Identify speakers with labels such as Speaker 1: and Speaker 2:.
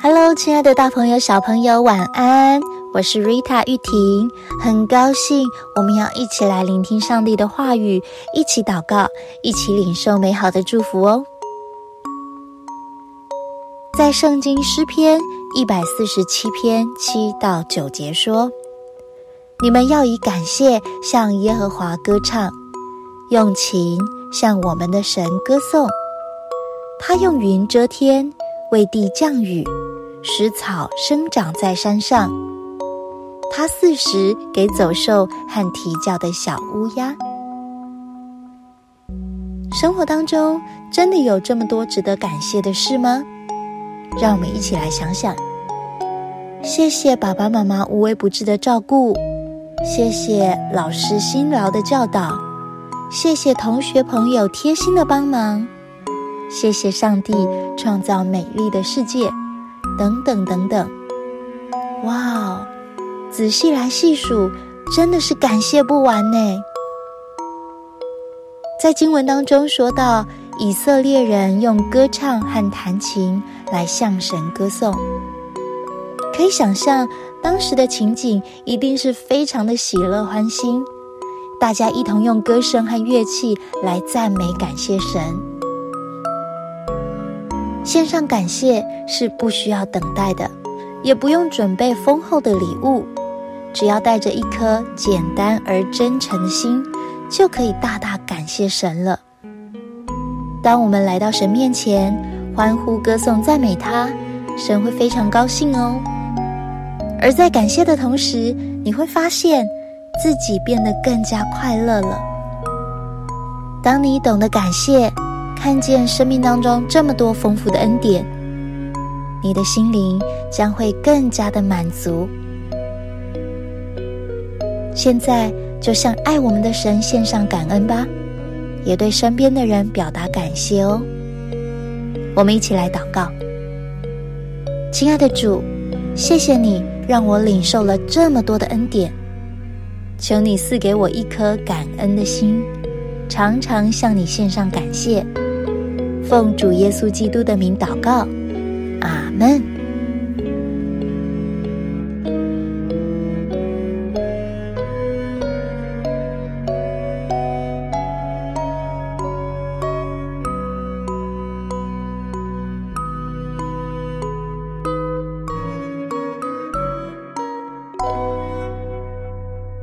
Speaker 1: Hello，亲爱的大朋友、小朋友，晚安！我是 Rita 玉婷，很高兴我们要一起来聆听上帝的话语，一起祷告，一起领受美好的祝福哦。在圣经诗篇一百四十七篇七到九节说：“你们要以感谢向耶和华歌唱，用琴向我们的神歌颂。他用云遮天，为地降雨，使草生长在山上。他四时给走兽和啼叫的小乌鸦。”生活当中真的有这么多值得感谢的事吗？让我们一起来想想。谢谢爸爸妈妈无微不至的照顾，谢谢老师辛劳的教导，谢谢同学朋友贴心的帮忙，谢谢上帝创造美丽的世界，等等等等。哇哦，仔细来细数，真的是感谢不完呢。在经文当中说到，以色列人用歌唱和弹琴。来向神歌颂，可以想象当时的情景一定是非常的喜乐欢欣，大家一同用歌声和乐器来赞美感谢神。献上感谢是不需要等待的，也不用准备丰厚的礼物，只要带着一颗简单而真诚的心，就可以大大感谢神了。当我们来到神面前。欢呼、歌颂、赞美他，神会非常高兴哦。而在感谢的同时，你会发现自己变得更加快乐了。当你懂得感谢，看见生命当中这么多丰富的恩典，你的心灵将会更加的满足。现在就向爱我们的神献上感恩吧，也对身边的人表达感谢哦。我们一起来祷告，亲爱的主，谢谢你让我领受了这么多的恩典，求你赐给我一颗感恩的心，常常向你献上感谢。奉主耶稣基督的名祷告，阿门。